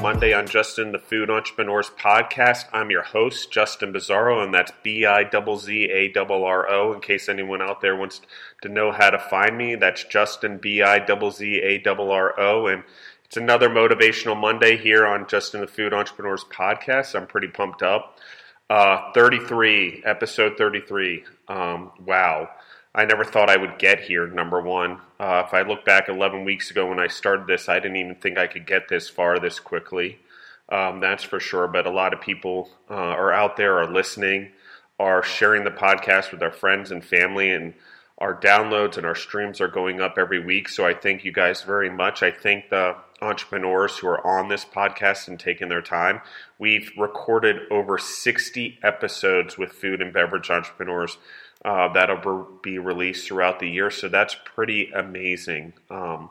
Monday on Justin the Food Entrepreneurs podcast. I'm your host, Justin Bizarro, and that's B I Z A R O. In case anyone out there wants to know how to find me, that's Justin B I Z Z A R O. And it's another Motivational Monday here on Justin the Food Entrepreneurs podcast. I'm pretty pumped up. Uh, 33, episode 33. Um, wow. I never thought I would get here, number one. Uh, if I look back 11 weeks ago when I started this, I didn't even think I could get this far this quickly. Um, that's for sure. But a lot of people uh, are out there, are listening, are sharing the podcast with their friends and family, and our downloads and our streams are going up every week. So I thank you guys very much. I thank the entrepreneurs who are on this podcast and taking their time. We've recorded over 60 episodes with food and beverage entrepreneurs uh, that'll be released throughout the year. So that's pretty amazing. Um,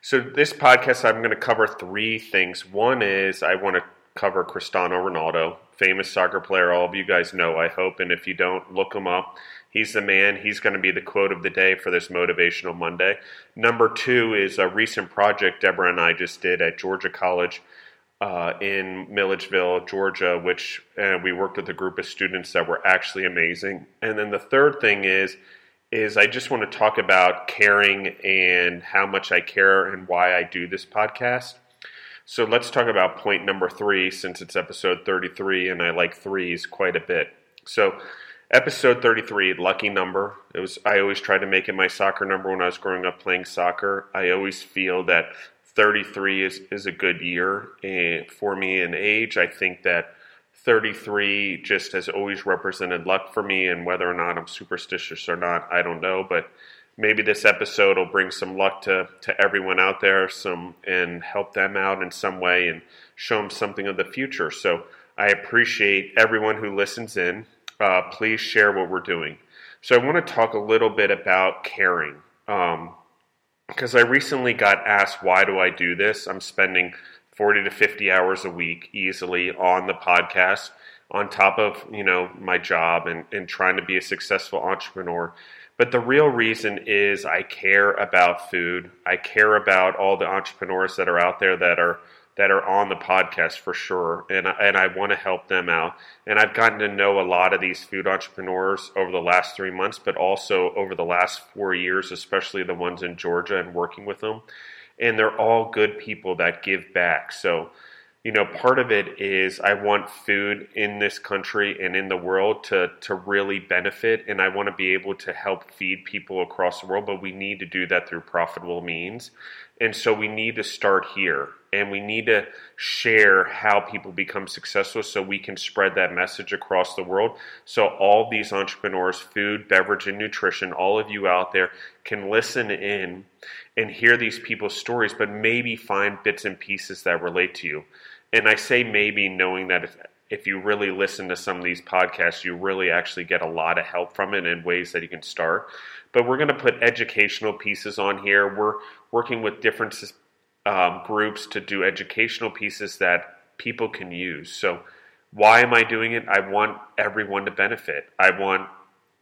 so this podcast, I'm going to cover three things. One is I want to cover Cristiano Ronaldo, famous soccer player. All of you guys know, I hope, and if you don't, look him up. He's the man. He's going to be the quote of the day for this Motivational Monday. Number two is a recent project Deborah and I just did at Georgia College uh, in Milledgeville, Georgia, which uh, we worked with a group of students that were actually amazing. And then the third thing is, is I just want to talk about caring and how much I care and why I do this podcast. So let's talk about point number three, since it's episode 33, and I like threes quite a bit. So, episode 33, lucky number. It was I always tried to make it my soccer number when I was growing up playing soccer. I always feel that 33 is, is a good year and for me in age. I think that 33 just has always represented luck for me, and whether or not I'm superstitious or not, I don't know. But maybe this episode will bring some luck to, to everyone out there, some and help them out in some way and show them something of the future. So I appreciate everyone who listens in. Uh, please share what we're doing. So I want to talk a little bit about caring. Um, because I recently got asked, why do I do this? I'm spending 40 to 50 hours a week easily on the podcast on top of, you know, my job and, and trying to be a successful entrepreneur. But the real reason is I care about food. I care about all the entrepreneurs that are out there that are that are on the podcast for sure, and and I want to help them out. And I've gotten to know a lot of these food entrepreneurs over the last three months, but also over the last four years, especially the ones in Georgia and working with them. And they're all good people that give back. So, you know, part of it is I want food in this country and in the world to to really benefit, and I want to be able to help feed people across the world. But we need to do that through profitable means. And so we need to start here and we need to share how people become successful so we can spread that message across the world. So all these entrepreneurs, food, beverage, and nutrition, all of you out there can listen in and hear these people's stories, but maybe find bits and pieces that relate to you. And I say maybe knowing that if, if you really listen to some of these podcasts, you really actually get a lot of help from it in ways that you can start. But we're going to put educational pieces on here. We're working with different um, groups to do educational pieces that people can use. So, why am I doing it? I want everyone to benefit. I want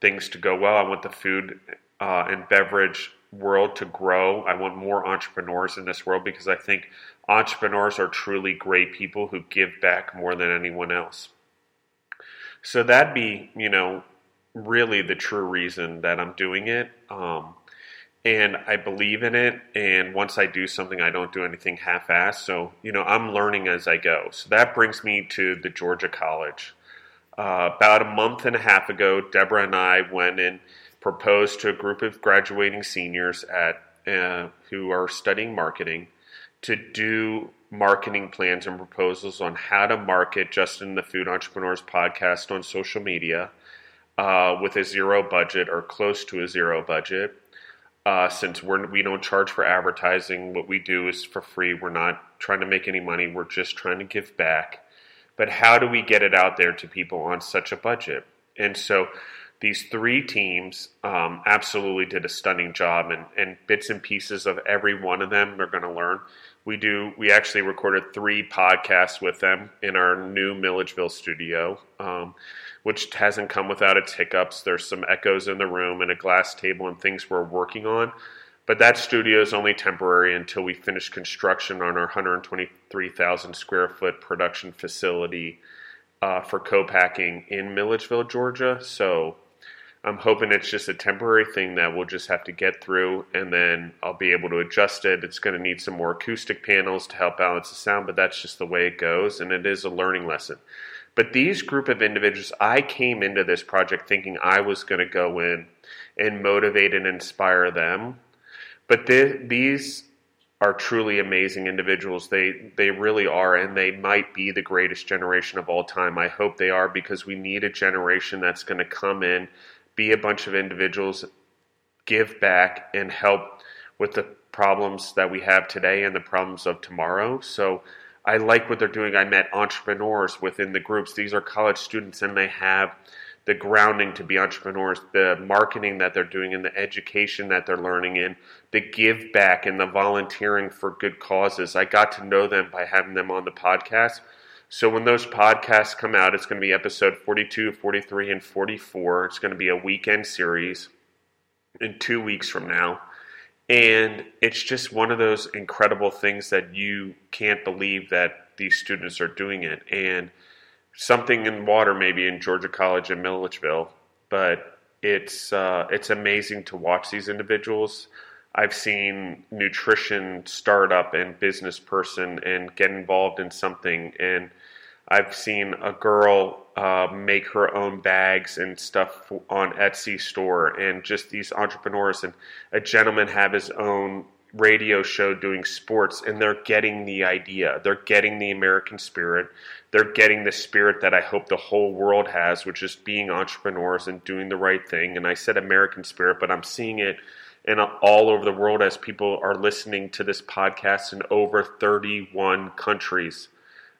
things to go well. I want the food uh, and beverage world to grow. I want more entrepreneurs in this world because I think entrepreneurs are truly great people who give back more than anyone else. So that'd be, you know, really the true reason that I'm doing it. Um, and I believe in it. And once I do something, I don't do anything half assed. So, you know, I'm learning as I go. So that brings me to the Georgia College. Uh, about a month and a half ago, Deborah and I went and proposed to a group of graduating seniors at uh, who are studying marketing to do marketing plans and proposals on how to market Justin the Food Entrepreneurs podcast on social media uh, with a zero budget or close to a zero budget. Uh, since we're, we don't charge for advertising, what we do is for free. We're not trying to make any money. We're just trying to give back. But how do we get it out there to people on such a budget? And so these three teams um, absolutely did a stunning job, and, and bits and pieces of every one of them are going to learn. We do. We actually recorded three podcasts with them in our new Milledgeville studio. Um, which hasn't come without its hiccups. There's some echoes in the room and a glass table and things we're working on. But that studio is only temporary until we finish construction on our 123,000 square foot production facility uh, for co-packing in Milledgeville, Georgia. So I'm hoping it's just a temporary thing that we'll just have to get through, and then I'll be able to adjust it. It's going to need some more acoustic panels to help balance the sound, but that's just the way it goes, and it is a learning lesson. But these group of individuals, I came into this project thinking I was going to go in and motivate and inspire them. But these are truly amazing individuals. They they really are, and they might be the greatest generation of all time. I hope they are because we need a generation that's going to come in, be a bunch of individuals, give back, and help with the problems that we have today and the problems of tomorrow. So I like what they're doing. I met entrepreneurs within the groups. These are college students, and they have the grounding to be entrepreneurs, the marketing that they're doing, and the education that they're learning in, the give back and the volunteering for good causes. I got to know them by having them on the podcast. So when those podcasts come out, it's going to be episode 42, 43, and 44. It's going to be a weekend series in two weeks from now. And it's just one of those incredible things that you can't believe that these students are doing it. And something in water, maybe in Georgia College in Milledgeville, but it's uh, it's amazing to watch these individuals. I've seen nutrition startup and business person and get involved in something, and I've seen a girl uh, make her own bags and stuff on Etsy store, and just these entrepreneurs, and a gentleman have his own radio show doing sports, and they're getting the idea. They're getting the American spirit. They're getting the spirit that I hope the whole world has, which is being entrepreneurs and doing the right thing. And I said American spirit, but I'm seeing it in all over the world as people are listening to this podcast in over 31 countries.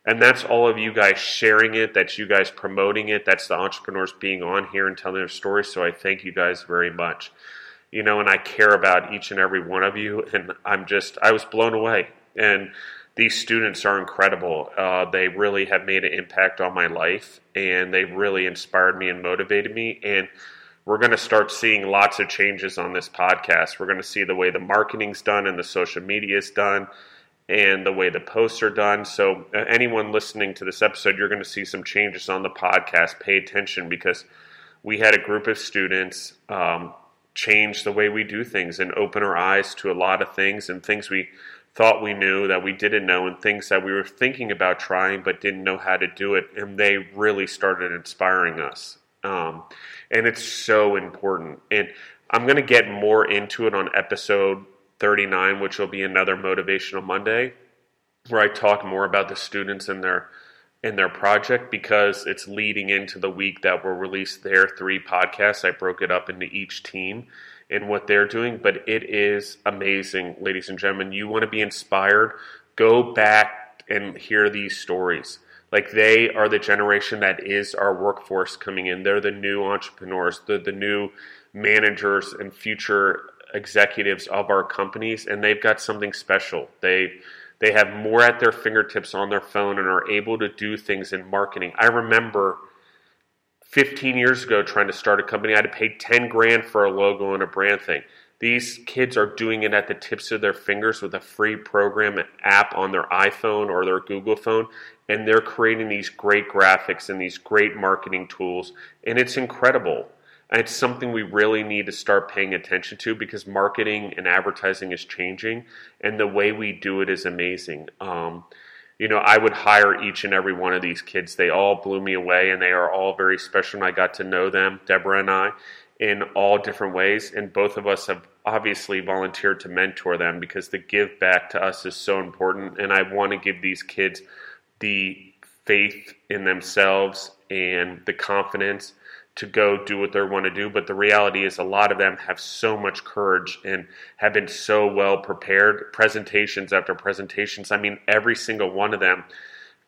And that's all of you guys sharing it. That's you guys promoting it. That's the entrepreneurs being on here and telling their stories. So I thank you guys very much. You know, and I care about each and every one of you. And I'm just, I was blown away. And these students are incredible. Uh, they really have made an impact on my life and they really inspired me and motivated me. And we're going to start seeing lots of changes on this podcast. We're going to see the way the marketing's done and the social media is done and the way the posts are done. So, uh, anyone listening to this episode, you're going to see some changes on the podcast. Pay attention because we had a group of students um, change the way we do things and open our eyes to a lot of things and things we thought we knew that we didn't know and things that we were thinking about trying but didn't know how to do it. And they really started inspiring us. Um, and it's so important. And I'm going to get more into it on episode 39, which will be another motivational Monday, where I talk more about the students and their in their project because it's leading into the week that will release their three podcasts. I broke it up into each team and what they're doing, but it is amazing, ladies and gentlemen. You want to be inspired? Go back and hear these stories. Like they are the generation that is our workforce coming in. They're the new entrepreneurs, the the new managers and future executives of our companies, and they've got something special. They they have more at their fingertips on their phone and are able to do things in marketing. I remember 15 years ago trying to start a company, I had to pay 10 grand for a logo and a brand thing. These kids are doing it at the tips of their fingers with a free program an app on their iPhone or their Google phone, and they're creating these great graphics and these great marketing tools, and it's incredible. And it's something we really need to start paying attention to because marketing and advertising is changing, and the way we do it is amazing. Um, you know, I would hire each and every one of these kids. They all blew me away, and they are all very special. And I got to know them, Deborah and I, in all different ways. And both of us have obviously volunteered to mentor them because the give back to us is so important. And I want to give these kids the faith in themselves and the confidence to go do what they want to do. But the reality is, a lot of them have so much courage and have been so well prepared. Presentations after presentations. I mean, every single one of them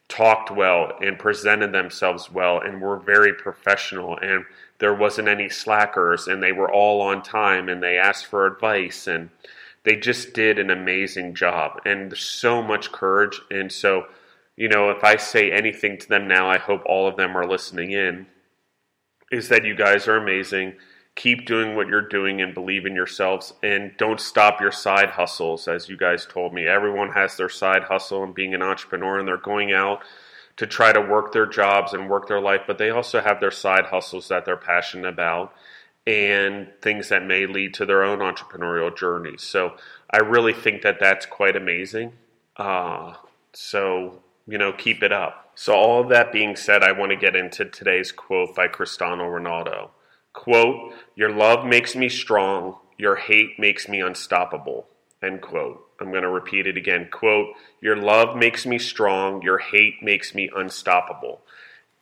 talked well and presented themselves well and were very professional. And there wasn't any slackers, and they were all on time and they asked for advice. And they just did an amazing job. And so much courage. And so, you know, if I say anything to them now, I hope all of them are listening in is that you guys are amazing. Keep doing what you're doing and believe in yourselves and don't stop your side hustles as you guys told me. Everyone has their side hustle and being an entrepreneur and they're going out to try to work their jobs and work their life but they also have their side hustles that they're passionate about and things that may lead to their own entrepreneurial journeys so i really think that that's quite amazing. Uh, so you know keep it up so all of that being said i want to get into today's quote by cristiano ronaldo Quote, Your love makes me strong, your hate makes me unstoppable. End quote. I'm going to repeat it again. Quote, Your love makes me strong, your hate makes me unstoppable.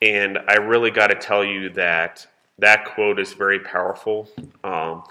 And I really got to tell you that that quote is very powerful. Um,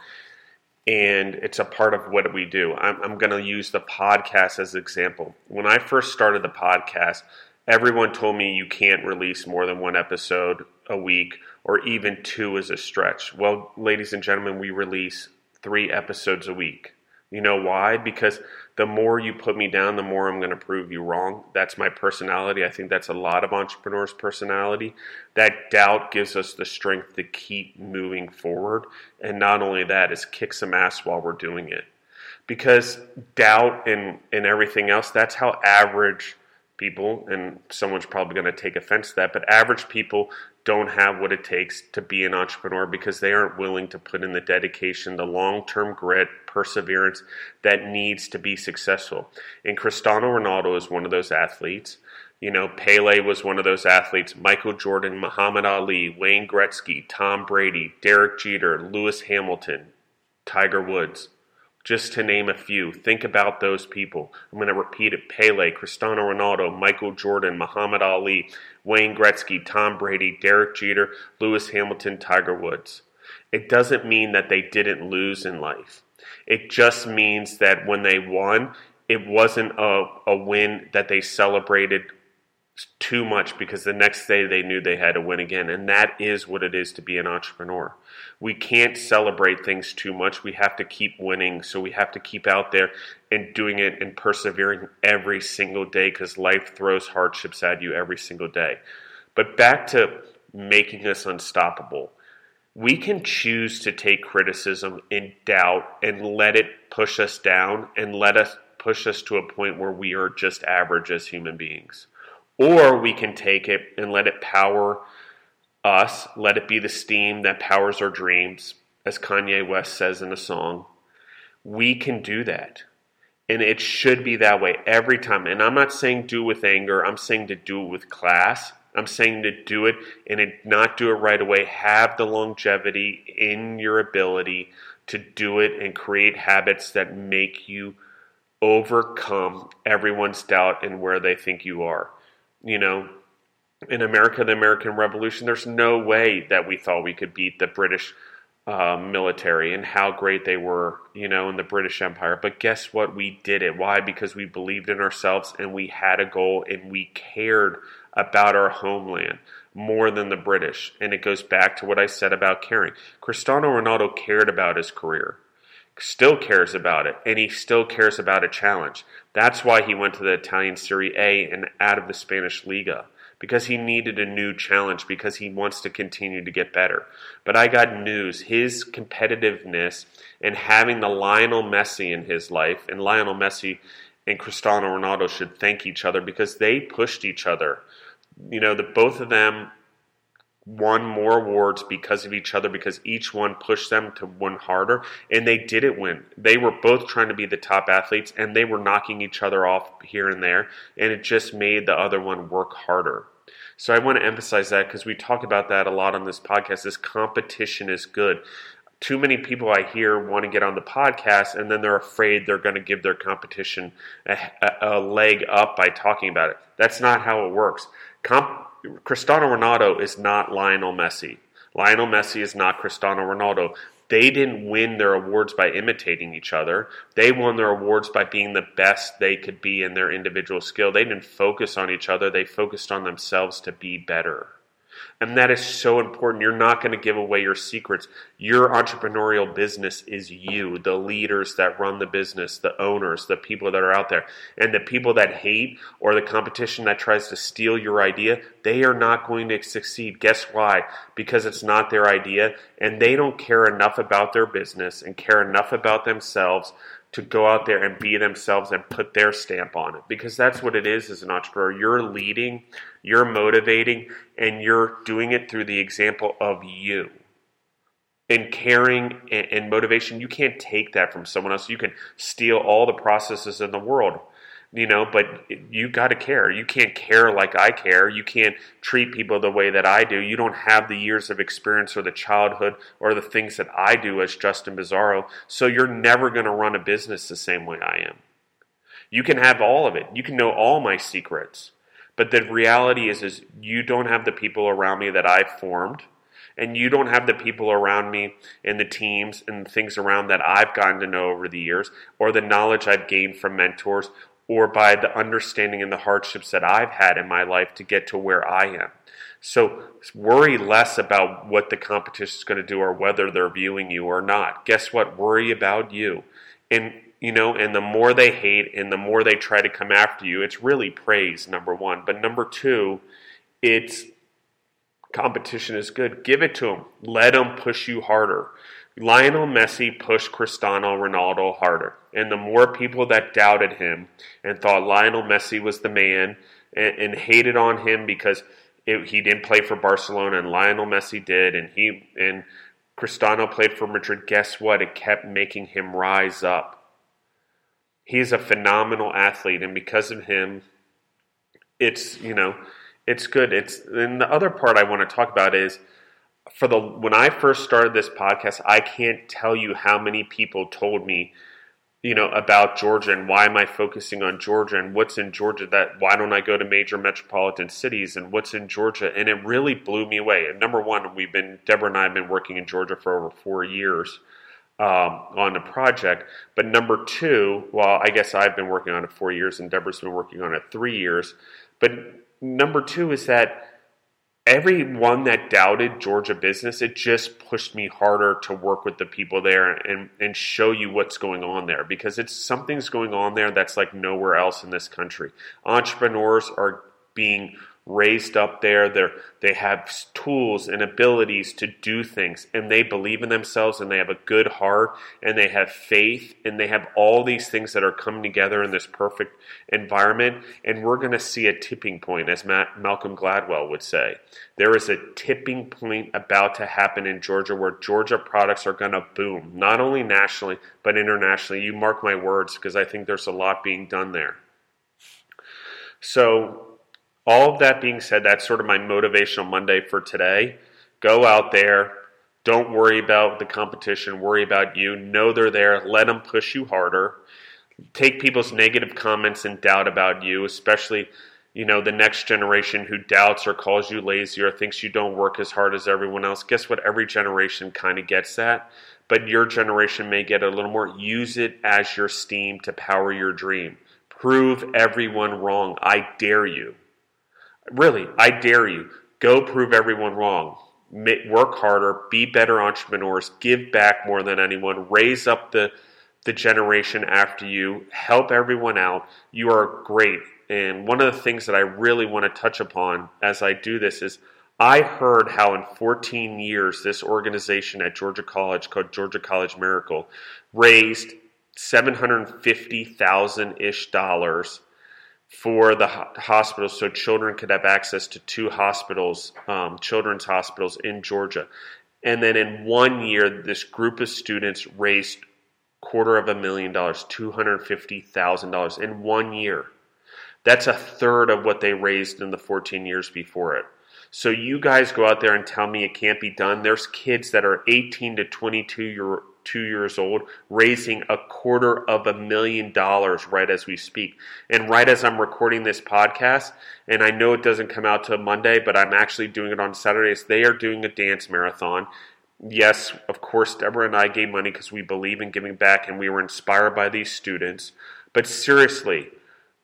and it's a part of what we do. I'm, I'm going to use the podcast as an example. When I first started the podcast, everyone told me you can't release more than one episode a week or even two as a stretch. Well, ladies and gentlemen, we release three episodes a week. You know why? Because the more you put me down, the more I'm going to prove you wrong. That's my personality. I think that's a lot of entrepreneurs' personality. That doubt gives us the strength to keep moving forward. And not only that, is kick some ass while we're doing it. Because doubt and, and everything else, that's how average people, and someone's probably going to take offense to that, but average people don't have what it takes to be an entrepreneur because they aren't willing to put in the dedication, the long term grit, perseverance that needs to be successful. And Cristiano Ronaldo is one of those athletes. You know, Pele was one of those athletes. Michael Jordan, Muhammad Ali, Wayne Gretzky, Tom Brady, Derek Jeter, Lewis Hamilton, Tiger Woods just to name a few. Think about those people. I'm going to repeat it Pele, Cristiano Ronaldo, Michael Jordan, Muhammad Ali, Wayne Gretzky, Tom Brady, Derek Jeter, Lewis Hamilton, Tiger Woods. It doesn't mean that they didn't lose in life. It just means that when they won, it wasn't a, a win that they celebrated too much because the next day they knew they had to win again. And that is what it is to be an entrepreneur. We can't celebrate things too much. We have to keep winning. So we have to keep out there and doing it and persevering every single day because life throws hardships at you every single day. But back to making us unstoppable. We can choose to take criticism and doubt and let it push us down and let us push us to a point where we are just average as human beings. Or we can take it and let it power us, let it be the steam that powers our dreams, as Kanye West says in a song. We can do that. And it should be that way every time. And I'm not saying do with anger, I'm saying to do it with class. I'm saying to do it and not do it right away. Have the longevity in your ability to do it and create habits that make you overcome everyone's doubt and where they think you are you know, in America, the American Revolution, there's no way that we thought we could beat the British uh, military and how great they were, you know, in the British Empire. But guess what? We did it. Why? Because we believed in ourselves and we had a goal and we cared about our homeland more than the British. And it goes back to what I said about caring. Cristiano Ronaldo cared about his career still cares about it, and he still cares about a challenge. That's why he went to the Italian Serie A and out of the Spanish Liga because he needed a new challenge because he wants to continue to get better. But I got news his competitiveness and having the Lionel Messi in his life, and Lionel Messi and Cristiano Ronaldo should thank each other because they pushed each other. You know, the both of them won more awards because of each other because each one pushed them to win harder and they didn't win they were both trying to be the top athletes and they were knocking each other off here and there and it just made the other one work harder so i want to emphasize that because we talk about that a lot on this podcast this competition is good too many people I hear want to get on the podcast and then they're afraid they're going to give their competition a, a, a, leg up by talking about it. That's not how it works. Comp- Cristiano Ronaldo is not Lionel Messi. Lionel Messi is not Cristiano Ronaldo. They didn't win their awards by imitating each other. They won their awards by being the best they could be in their individual skill. They didn't focus on each other, they focused on themselves to be better. And that is so important. You're not going to give away your secrets. Your entrepreneurial business is you, the leaders that run the business, the owners, the people that are out there. And the people that hate or the competition that tries to steal your idea, they are not going to succeed. Guess why? Because it's not their idea and they don't care enough about their business and care enough about themselves to go out there and be themselves and put their stamp on it because that's what it is as an entrepreneur. You're leading, you're motivating, and you're doing it through the example of you. And caring and, motivation, you can't take that from someone else. You can steal all the processes in the world you know but you got to care. You can't care like i care. You can't treat people the way that i do. You don't have the years of experience or the childhood or the things that i do as justin bizarro. So you're never going to run a business the same way i am. You can have all of it. You can know all my secrets. But the reality is is you don't have the people around me that i've formed and you don't have the people around me and the teams and things around that I've gotten to know over the years, or the knowledge I've gained from mentors, or by the understanding and the hardships that I've had in my life to get to where I am. So worry less about what the competition is going to do or whether they're viewing you or not. Guess what? Worry about you. And you know, and the more they hate and the more they try to come after you, it's really praise, number one. But number two, it's competition is good. Give it to them. Let them push you harder. Lionel Messi pushed Cristiano Ronaldo harder. And the more people that doubted him and thought Lionel Messi was the man and, and hated on him because it, he didn't play for Barcelona and Lionel Messi did, and he and Cristiano played for Madrid, guess what? It kept making him rise up. He's a phenomenal athlete, and because of him, it's you know, it's good. It's and the other part I want to talk about is for the when I first started this podcast, I can't tell you how many people told me, you know, about Georgia and why am I focusing on Georgia and what's in Georgia that why don't I go to major metropolitan cities and what's in Georgia and it really blew me away. And number one, we've been Deborah and I have been working in Georgia for over four years. Um, on the project, but number two, well, I guess I've been working on it four years and Deborah's been working on it three years. But number two is that everyone that doubted Georgia business, it just pushed me harder to work with the people there and, and show you what's going on there because it's something's going on there that's like nowhere else in this country. Entrepreneurs are being raised up there. They're, they have tools and abilities to do things, and they believe in themselves, and they have a good heart, and they have faith, and they have all these things that are coming together in this perfect environment. And we're going to see a tipping point, as Matt, Malcolm Gladwell would say. There is a tipping point about to happen in Georgia where Georgia products are going to boom, not only nationally but internationally. You mark my words, because I think there's a lot being done there. So all of that being said, that's sort of my motivational Monday for today. Go out there. Don't worry about the competition. Worry about you. Know they're there. Let them push you harder. Take people's negative comments and doubt about you, especially you know the next generation who doubts or calls you lazy or thinks you don't work as hard as everyone else. Guess what? Every generation kind of gets that, but your generation may get a little more. Use it as your steam to power your dream. Prove everyone wrong. I dare you. Really, I dare you. Go prove everyone wrong. Work harder, be better entrepreneurs, give back more than anyone, raise up the, the generation after you, help everyone out. You are great. And one of the things that I really want to touch upon as I do this is I heard how in 14 years this organization at Georgia College called Georgia College Miracle raised 750,000 ish dollars for the hospitals so children could have access to two hospitals, um, children's hospitals in Georgia. And then in one year, this group of students raised quarter of a million dollars, $250,000 in one year. That's a third of what they raised in the 14 years before it. So you guys go out there and tell me it can't be done. There's kids that are 18 to 22 year two years old, raising a quarter of a million dollars right as we speak. And right as I'm recording this podcast, and I know it doesn't come out till Monday, but I'm actually doing it on Saturdays, they are doing a dance marathon. Yes, of course, Deborah and I gave money because we believe in giving back and we were inspired by these students. But seriously,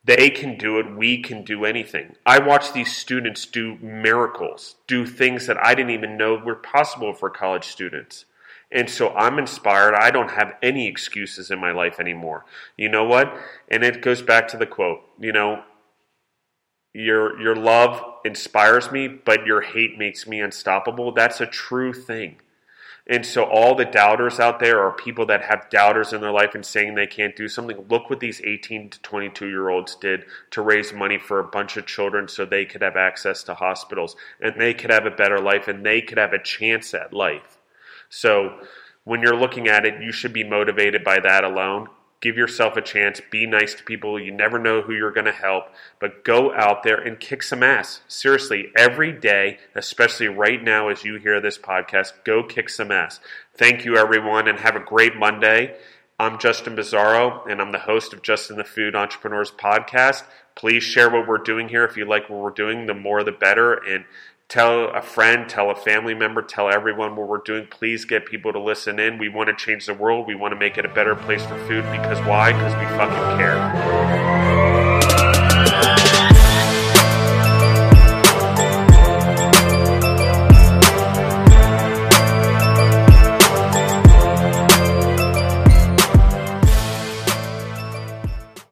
They can do it. We can do anything. I watch these students do miracles, do things that I didn't even know were possible for college students. And so I'm inspired. I don't have any excuses in my life anymore. You know what? And it goes back to the quote, you know, your your love inspires me, but your hate makes me unstoppable. That's a true thing. And so all the doubters out there are people that have doubters in their life and saying they can't do something. Look what these 18 to 22 year olds did to raise money for a bunch of children so they could have access to hospitals and they could have a better life and they could have a chance at life. So when you're looking at it, you should be motivated by that alone. Give yourself a chance. Be nice to people. You never know who you're going to help, but go out there and kick some ass. Seriously, every day, especially right now as you hear this podcast, go kick some ass. Thank you, everyone, and have a great Monday. I'm Justin Bizarro, and I'm the host of Justin the Food Entrepreneurs podcast. Please share what we're doing here. If you like what we're doing, the more the better. And tell a friend, tell a family member, tell everyone what we're doing. Please get people to listen in. We want to change the world. We want to make it a better place for food because why? Because we fucking care.